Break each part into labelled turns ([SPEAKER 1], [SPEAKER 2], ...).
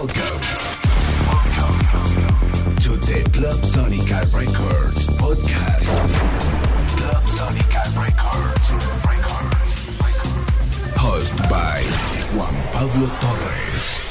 [SPEAKER 1] Welcome. Welcome to the Clubsonica Records podcast. Club Sonica Records. Records. Host by Juan Pablo Torrez.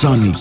[SPEAKER 1] Club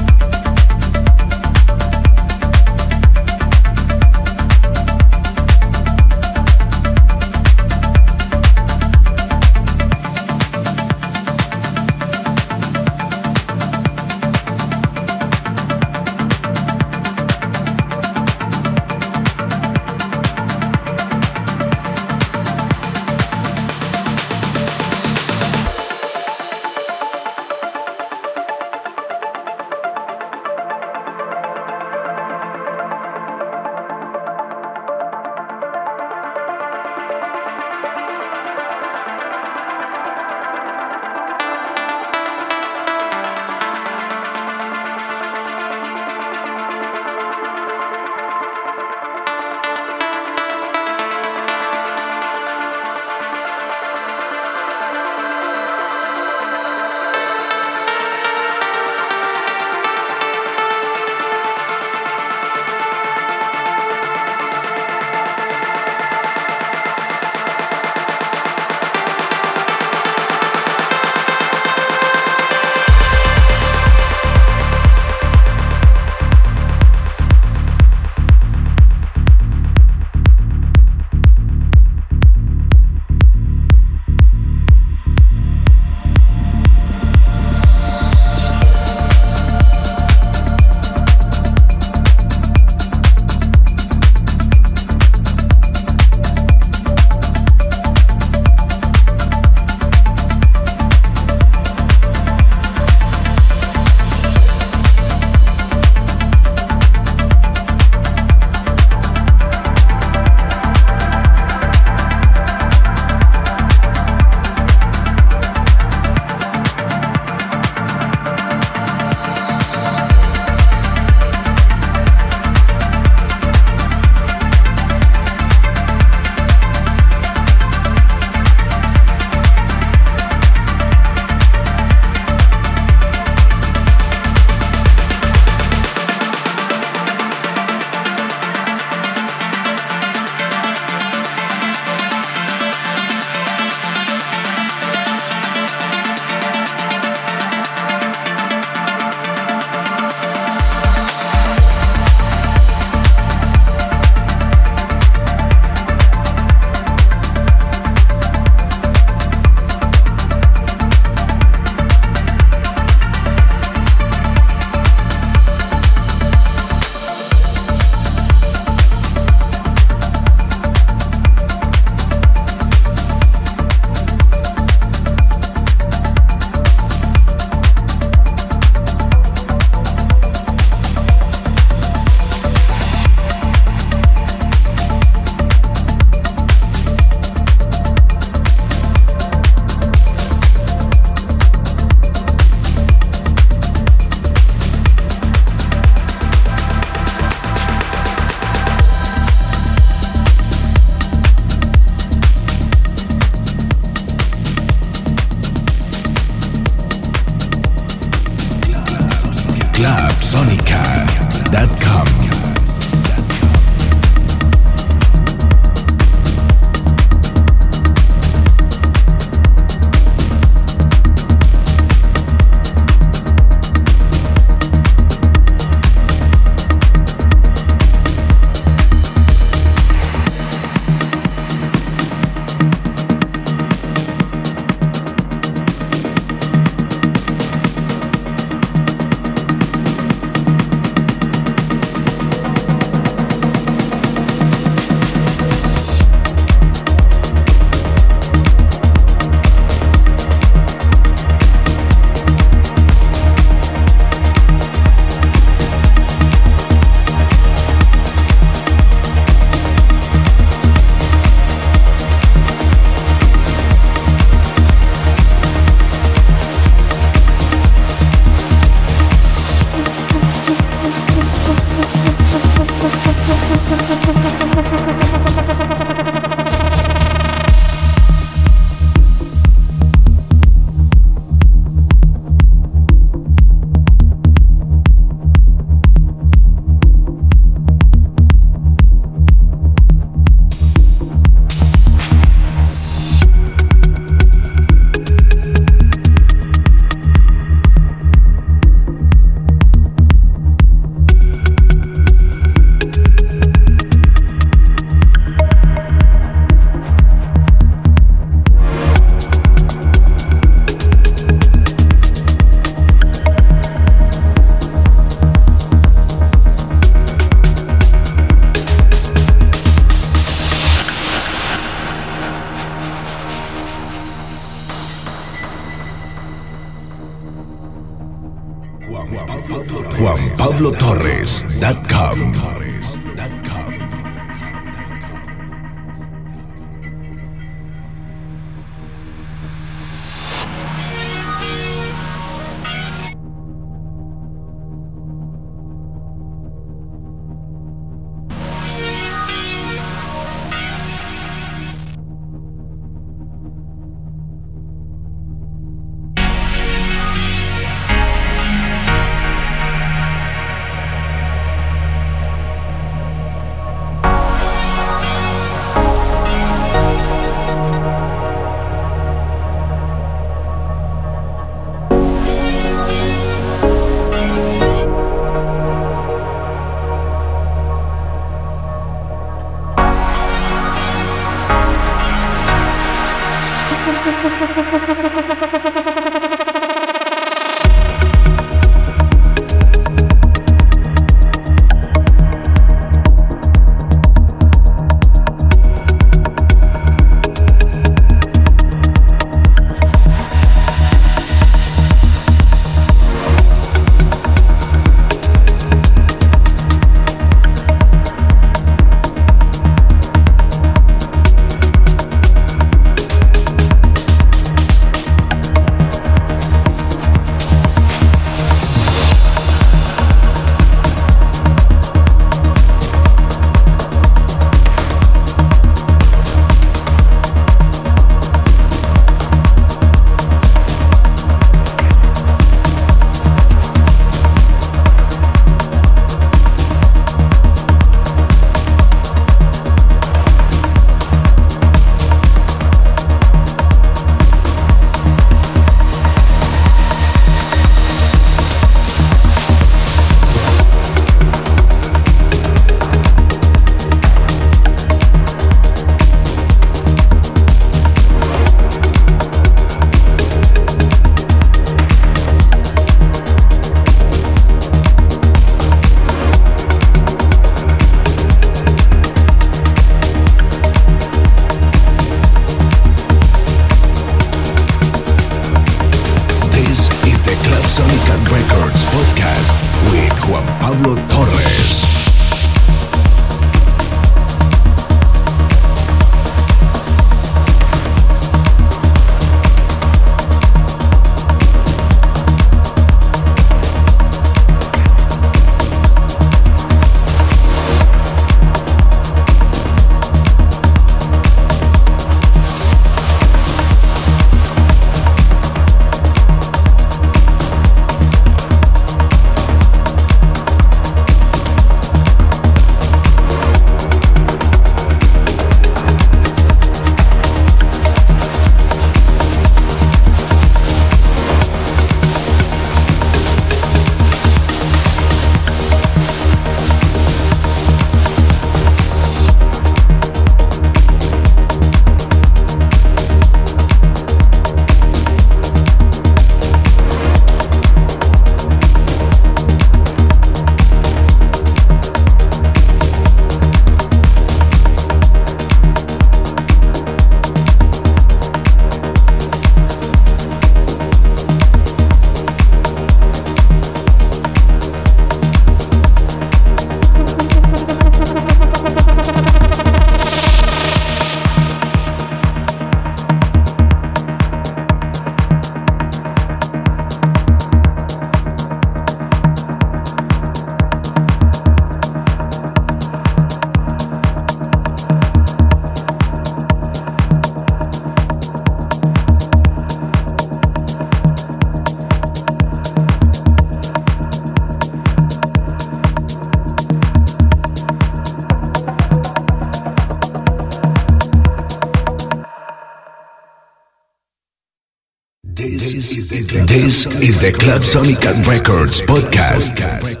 [SPEAKER 1] This is the Clubsonica Records podcast. Records podcast.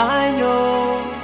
[SPEAKER 2] I know.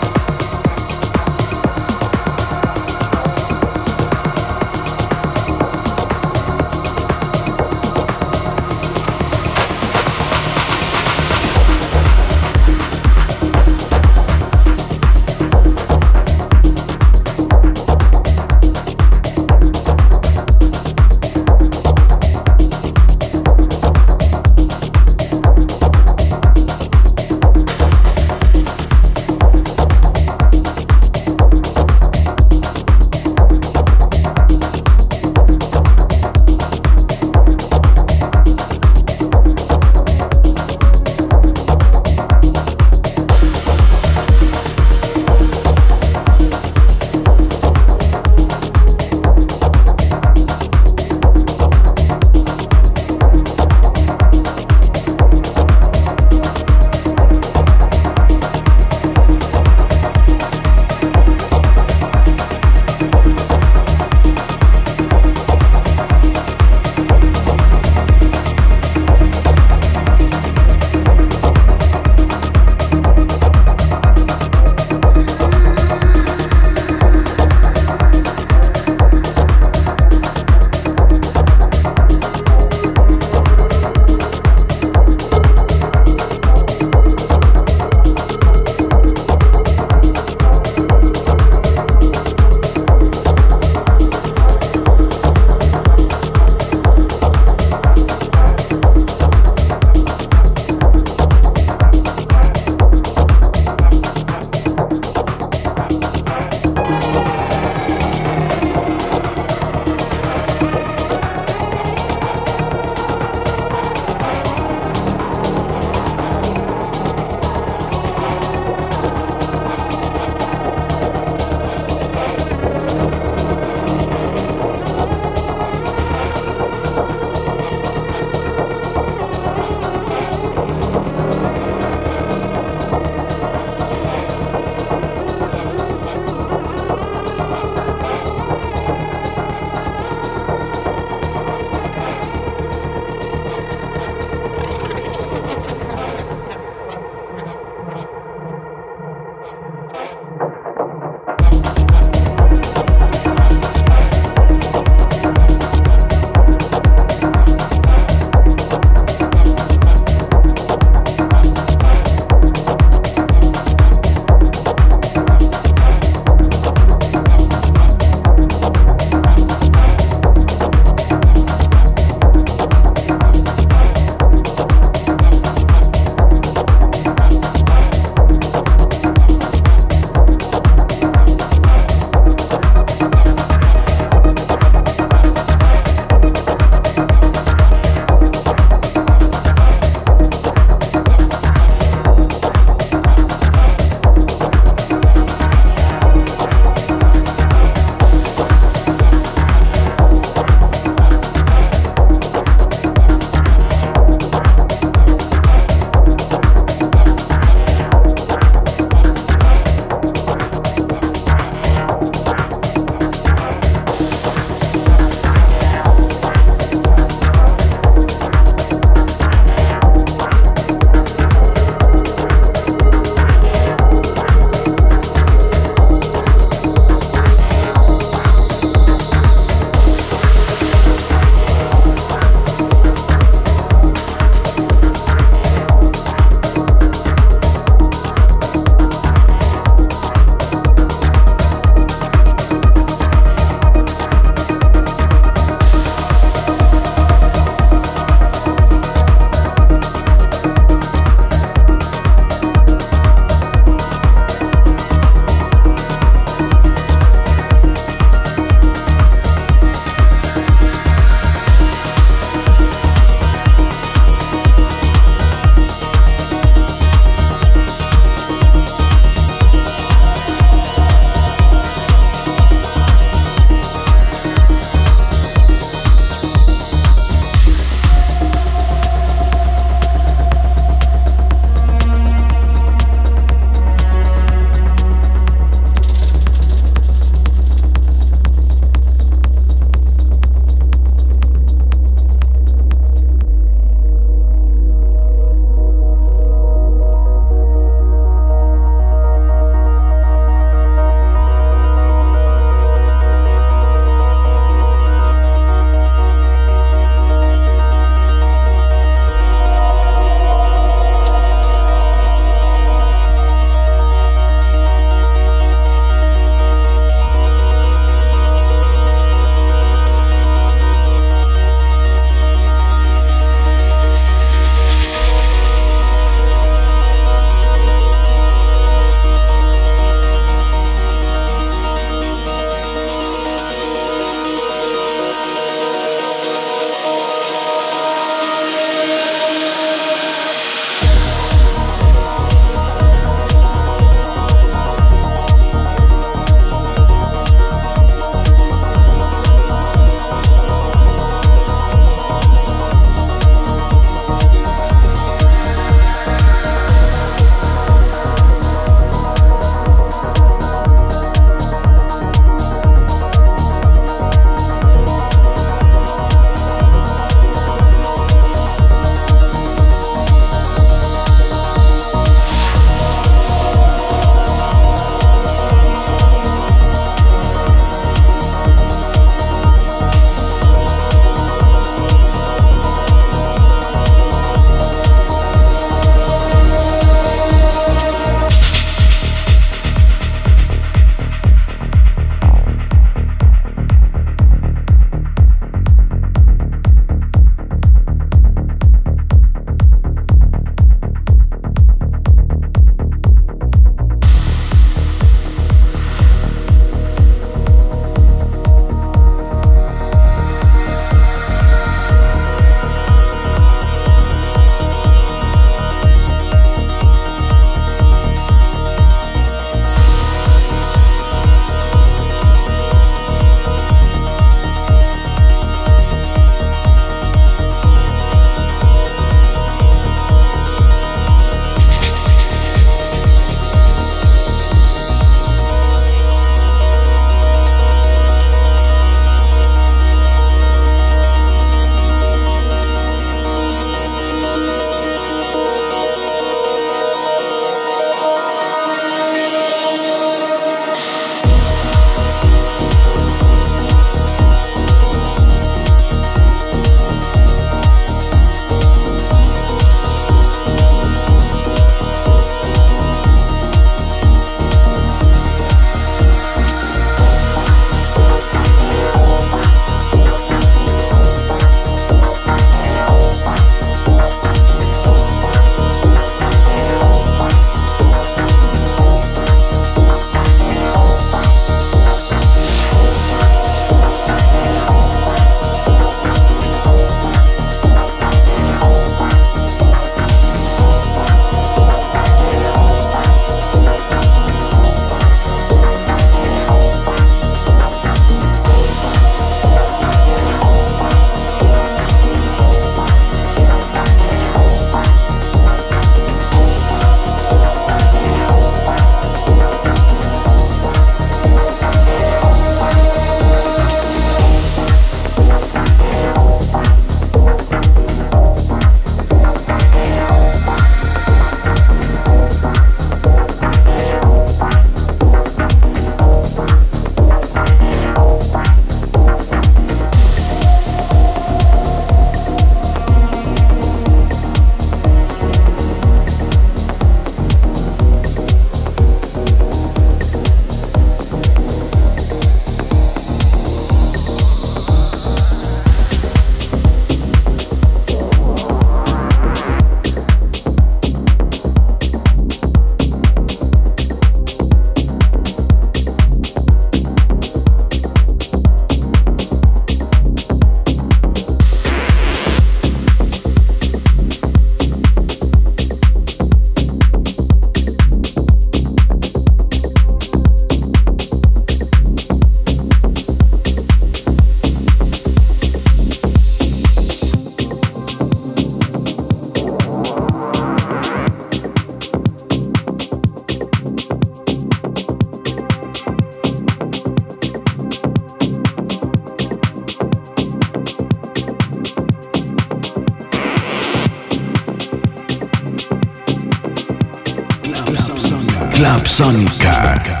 [SPEAKER 1] Club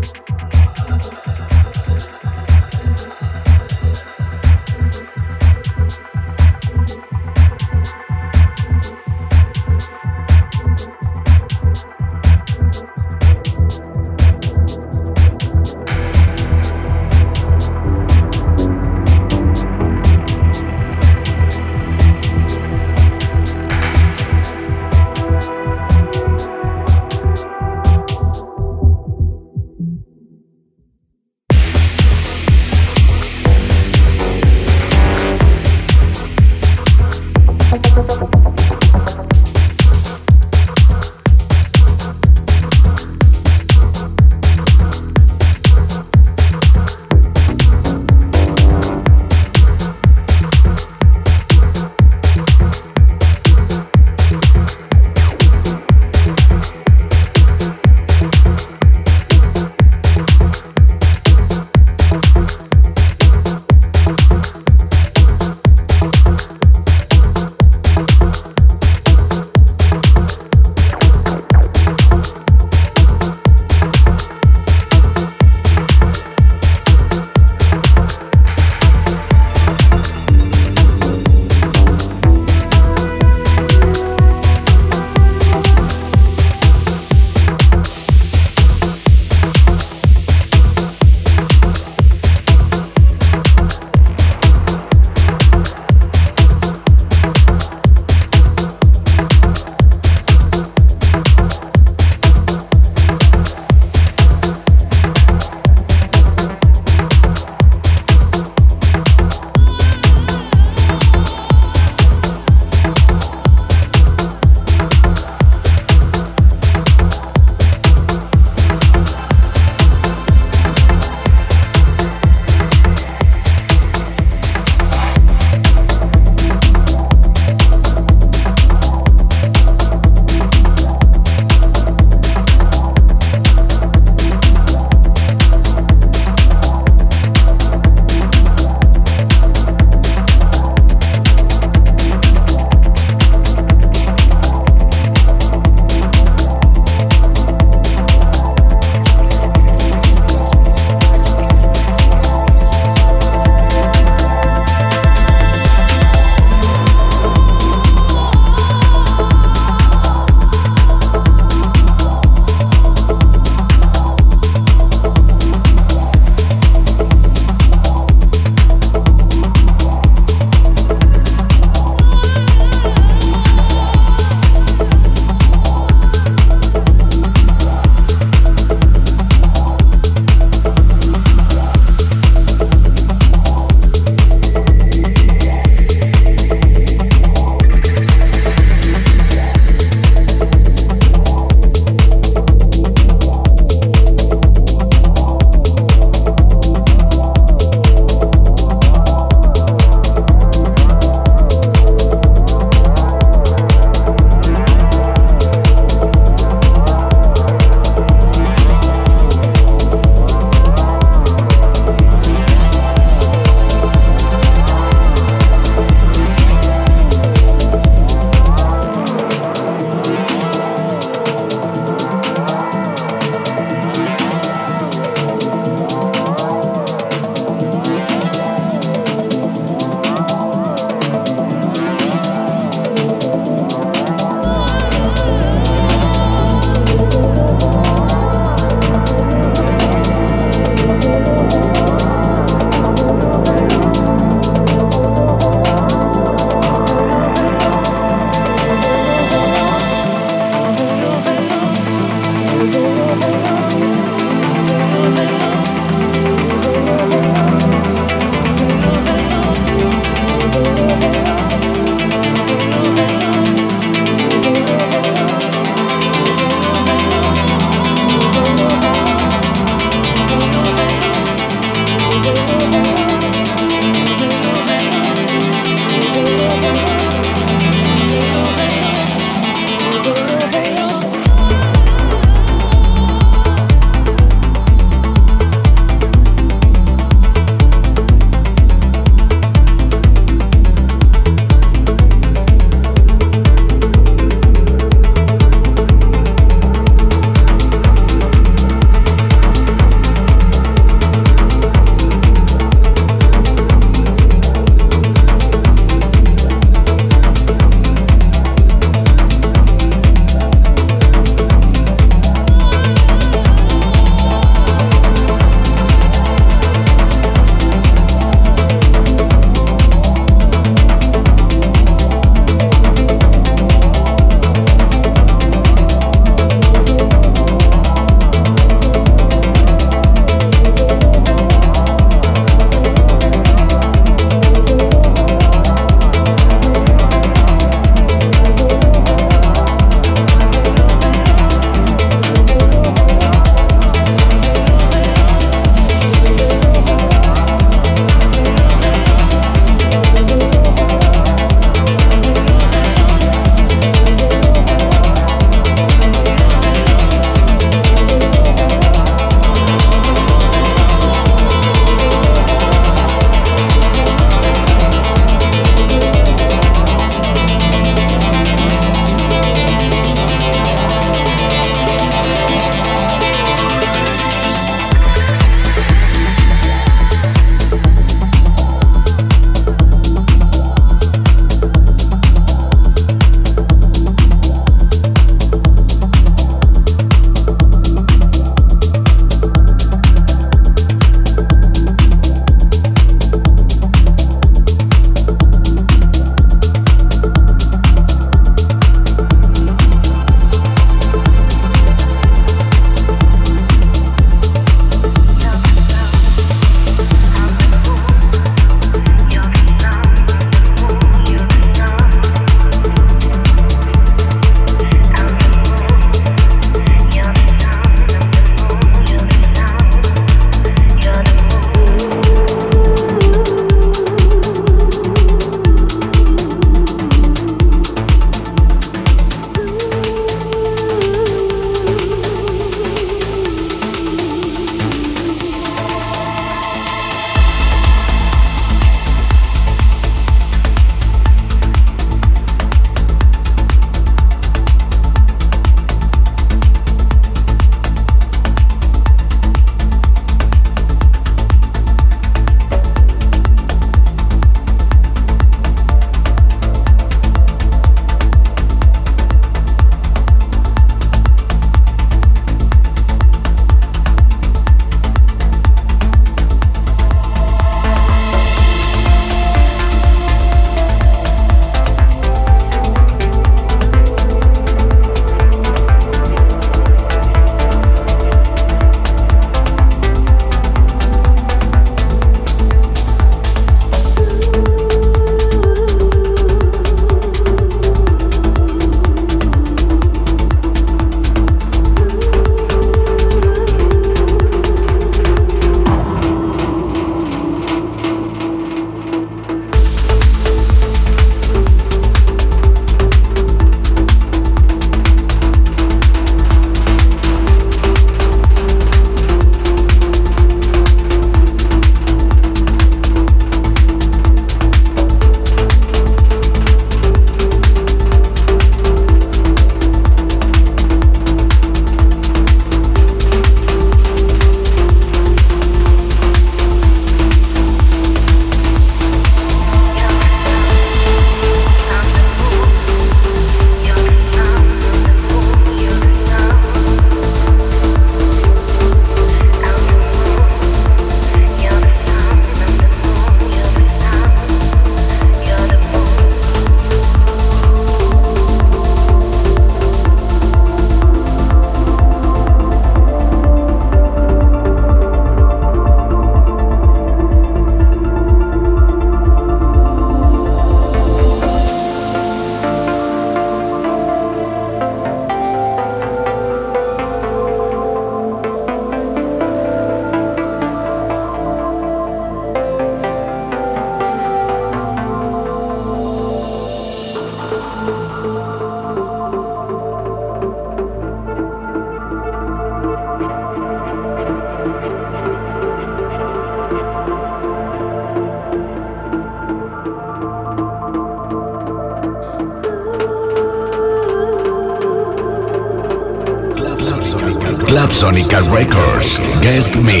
[SPEAKER 3] Guest Mix.